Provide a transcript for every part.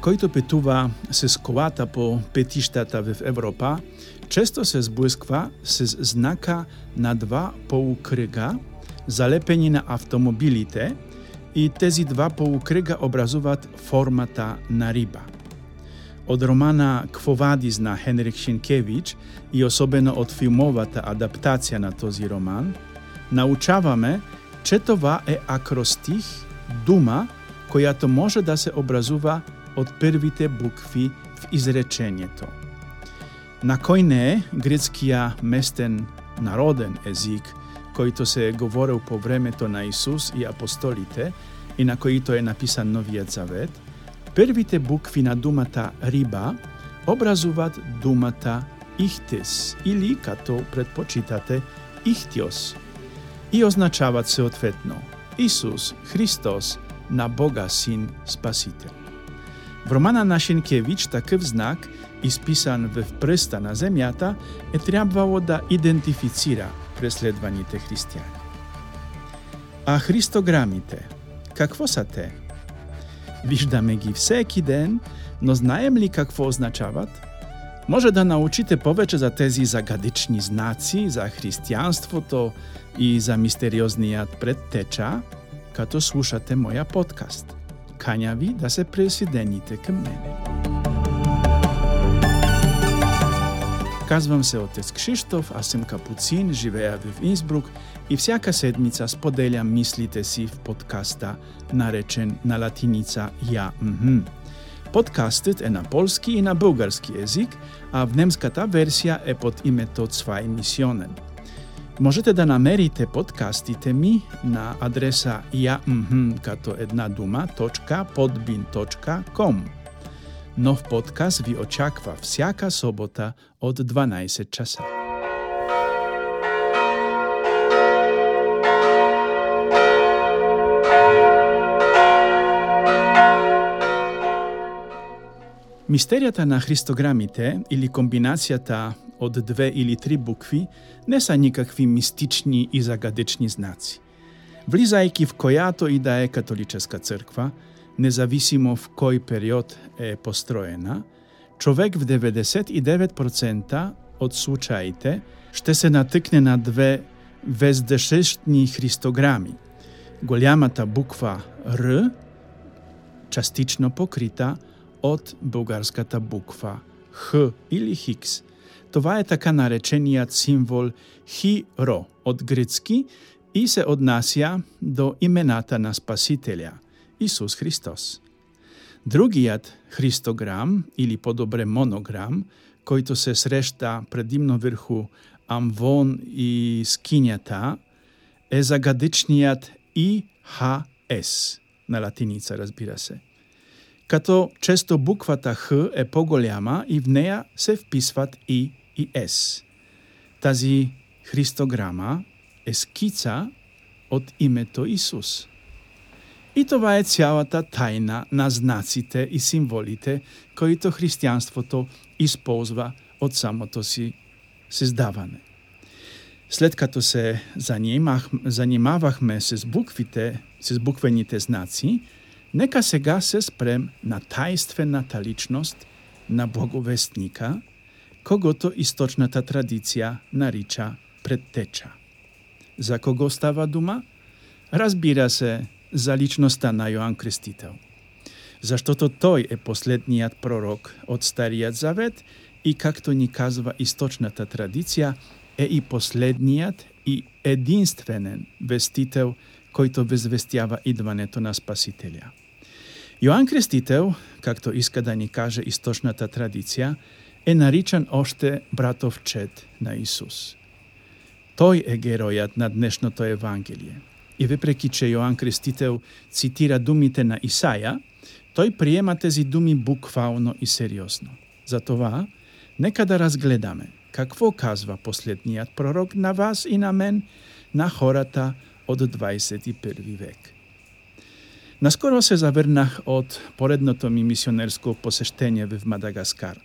којто петува се сковата по петиштата в Европа, често се сблисква се знака на два полукръга, залепени на автомобилите, и тези два полукръга образуваат формата на риба. Од романа Квовадис на Хенрик Шинкевич и особено од филмовата адаптација на този роман, научаваме, че това е акростих, дума, којато може да се образува од првите букви в изречението. На кој не е грецкија местен народен език, којто се говорел по времето на Исус и апостолите и на којто е написан Новиот Завет, првите букви на думата риба образуваат думата ихтис или, като предпочитате, ихтиос и означават соодветно Исус Христос на Бога Син Спасител. В романа на Шинкевич такъв знак, исписан в пръста на земята, е трябвало да идентифицира преследваните християни. А христограмите, какво са те? Виждаме ги всеки ден, но знаем ли какво означават? Може да научите повече за тези загадични знаци, за християнството и за мистериозният предтеча, като слушате моя подкаст. Каня ви да се присъедините към мене. Казвам се отец Кшиштоф, аз съм капуцин, живея в Инсбрук и всяка седмица споделям мислите си в подкаста, наречен на латиница «Я мхм». Подкастът е на полски и на български език, а в немската версија е под името Цвай Мисионен. Можете да намерите подкастите ми на адреса ја като една дума, .podbin.com. Нов подкаст ви очаква всяка собота од 12 часа. Мистеријата на христограмите или комбинацијата од две или три букви не са никакви мистични и загадечни знаци. Влизајќи в којато и да е католическа црква, независимо в кој период е построена, човек в 99% од случаите ще се натикне на две вездешештни христограми. Голямата буква Р, частично покрита од бугарската буква Х или Хикс. Това е така наречениот символ Хиро од грецки и се однася до имената на Спасителя, Исус Христос. Другиот христограм, или подобре монограм, којто се срешта предимно врху Амвон и скињата, е загадичниот ИХС, на латиница, разбира се като често буквата Х е поголема и в неја се вписват И и С. Тази христограма е скица од името Исус. И това е цялата тајна на знаците и символите които християнството използва од самото си създаване. След като се занимах, занимавахме с буквите, с буквените знаци, Нека сега се спрем на тајствената личност на боговестника, когото источната традиција нарича предтеча. За кого става дума? Разбира се, за личноста на Јоан Крстител. Заштото тој е последниот пророк од Стариот Завет и, както ни казва источната традиција, е и последниот и единственен вестител којто везвестјава идването на Спасителја. Јоан Крестител, както иска да ни каже источната традиција, е наричан оште братов чет на Исус. Тој е геројат на днешното Евангелие. И вепреки че Јоан Крестител цитира думите на Исаја, тој приема тези думи буквално и сериозно. Затова, нека да разгледаме какво казва последниот пророк на вас и на мен, на хората од 21 век. Наскоро се заврнах од поредното ми мисионерско посештење в Мадагаскар.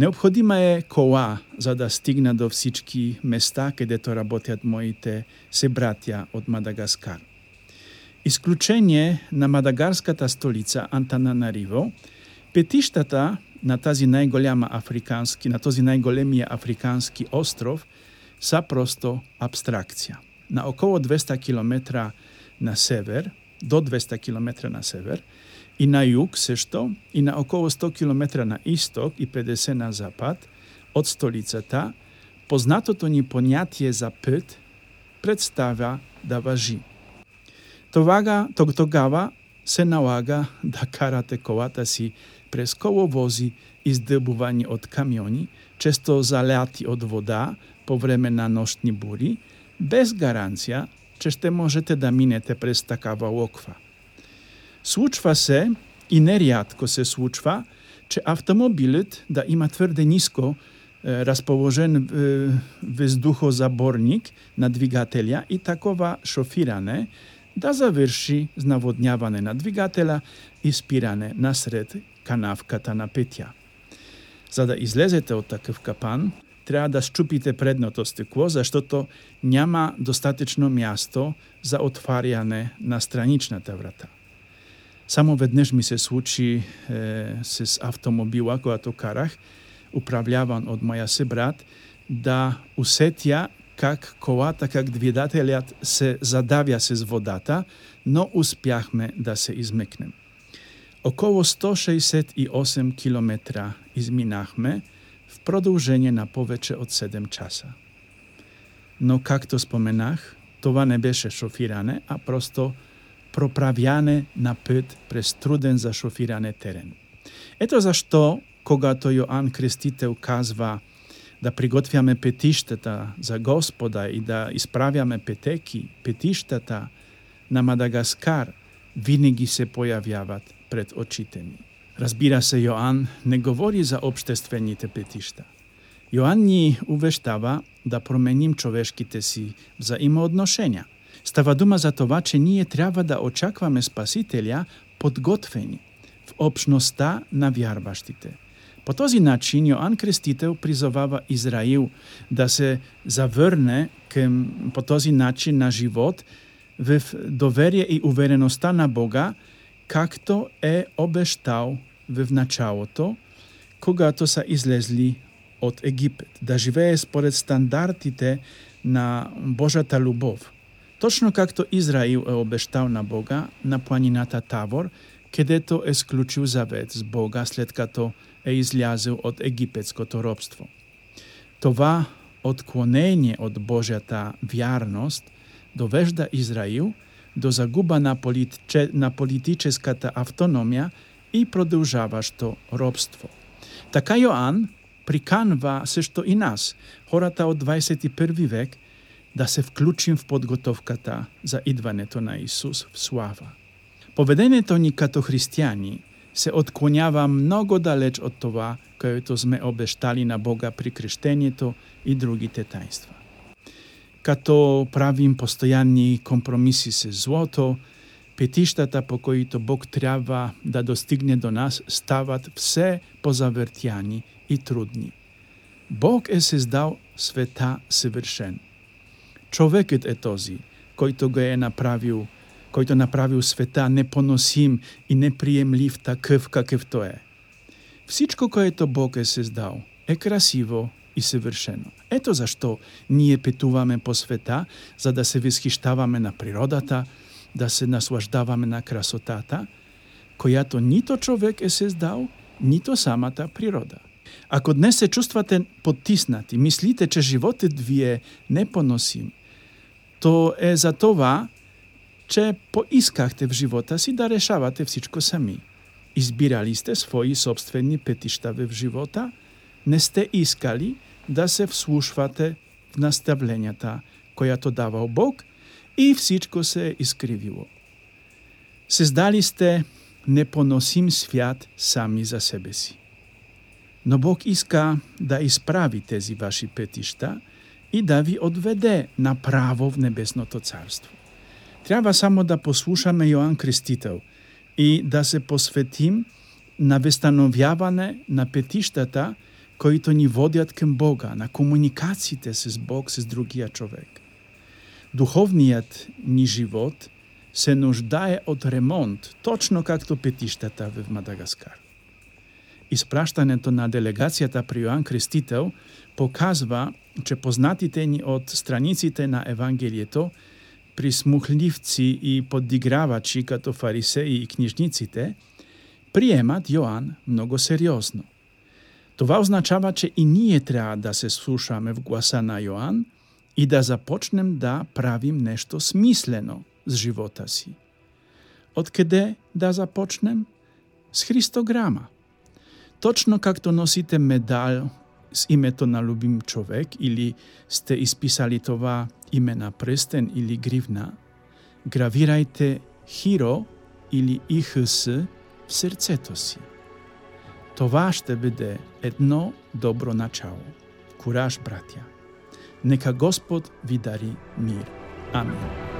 Необходима е кола за да стигна до всички места кадето работят моите себратја од Мадагаскар. Исклучение на мадагарската столица Антананариво Петиштата на тази најголема африкански, на този најголемија африкански остров са просто абстракција. На околу 200 км на север, до 200 км на север, и на југ сешто, и на околу 100 км на исток и 50 на запад, од столицата, познатото ни понятие за пет представа да важи. Тогава, тогава се налага да карате колата си през коловози издъбувани од камиони, често заляти од вода по време на нощни бури, без гаранција че ще можете да минете през такава локва. Случва се, и нерядко се случва, че автомобилът да има тврде ниско е, расположен е, вездухозаборник на двигателя и такова шофиране да заврши с наводняване на двигателя и спиране насред канавката на петја. За да излезете од такъв капан, треба да щупите предното стекло, заштото няма достатъчно място за отваряне на страничната врата. Само веднъж ми се случи е, с автомобила, когато карах, управляван од моја се брат, да усетја как колата, как двигателят се задавја с водата, но успяхме да се измекнем. Около 168 километра изминахме в продолжение на повече од 7 часа. Но, както споменах, това не беше шофиране, а просто проправјане на пет през труден за шофиране терен. Ето зашто, когато Јоан Крестител казва да приготвяме петиштата за Господа и да исправяме петеки, петиштата на Мадагаскар винаги се појавјават пред очите ми. Разбира се, Јоан не говори за обштествените петишта. Јоан ни увештава да променим човешките си взаимоодношења. Става дума за това, че ние трябва да очакваме Спасителја подготвени в обшноста на вярващите. По този начин Јоан Крестител призовава Израил да се заврне към, по този начин на живот в доверие и увереността на Бога, както е обештал в началото, когато са излезли од Египет, да живее според стандартите на Божата любов. Точно както Израил е обещал на Бога на планината Тавор, кедето е склучил завет с Бога след като е излязил од египетското робство. Това отклонение од Божјата вярност довежда Израил до загуба на, политче, на политическата автономија и продолжаващо робство. Така Јоан приканва се што и нас, хората од 21 век, da se wklučim w podgotowkę ta, zaidwane to na Jezus w sława. Povedenie to nikato chrystiani se odkłaniawa mnogo dalecz od towa, koje to zme obesztali na Boga pri krysztenie to i drugi te taństwa. Kato prawim postojanni kompromisy se złoto, petišta ta pokojito Bog treba, da dostigne do nas stavat vse pozavrtjani i trudni. Bog je se zdal sveta svršen. Човекот е този, којто го е направил, којто направил света непоносим и неприемлив такъв какъвто е. Всичко, което Бог е създал, е красиво и съвършено. Ето защо ние петуваме по света, за да се възхищаваме на природата, да се наслаждаваме на красотата, којато нито човек е создал, нито самата природа. Ако днес се чувствате потиснати, мислите, че животот ви е непоносим, то е за това, че поискахте в живота си да решавате всичко сами. Избирали сте своји собствени петишта в живота, не сте искали да се вслушвате в наставленията, която давал Бог и всичко се е искривило. Сездали сте непоносим свят сами за себе си. Но Бог иска да изправи тези ваши петишта и да ви одведе направо в Небесното Царство. Треба само да послушаме Јоан Крестител и да се посветим на вестановјаване на петиштата които ни водят към Бога, на комуникациите с Бог, с другия човек. Духовният ни живот се нуждае од ремонт, точно както петиштата в Мадагаскар испраштането на делегацијата при Јоан Крстител показва, че познатите ни од страниците на Евангелието, присмухливци и подигравачи като фарисеи и книжниците, приемат Јоан многу сериозно. Това означава, че и ние треба да се слушаме в гласа на Јоан и да започнем да правим нешто смислено с живота си. Од каде да започнем? С Христограма. Точно както носите медал с името на любим човек или сте исписали това име на прстен или гривна, гравирајте хиро или ИХС в срцето си. Това ще биде едно добро начало. Кураж, братја. Нека Господ ви дари мир. Амин.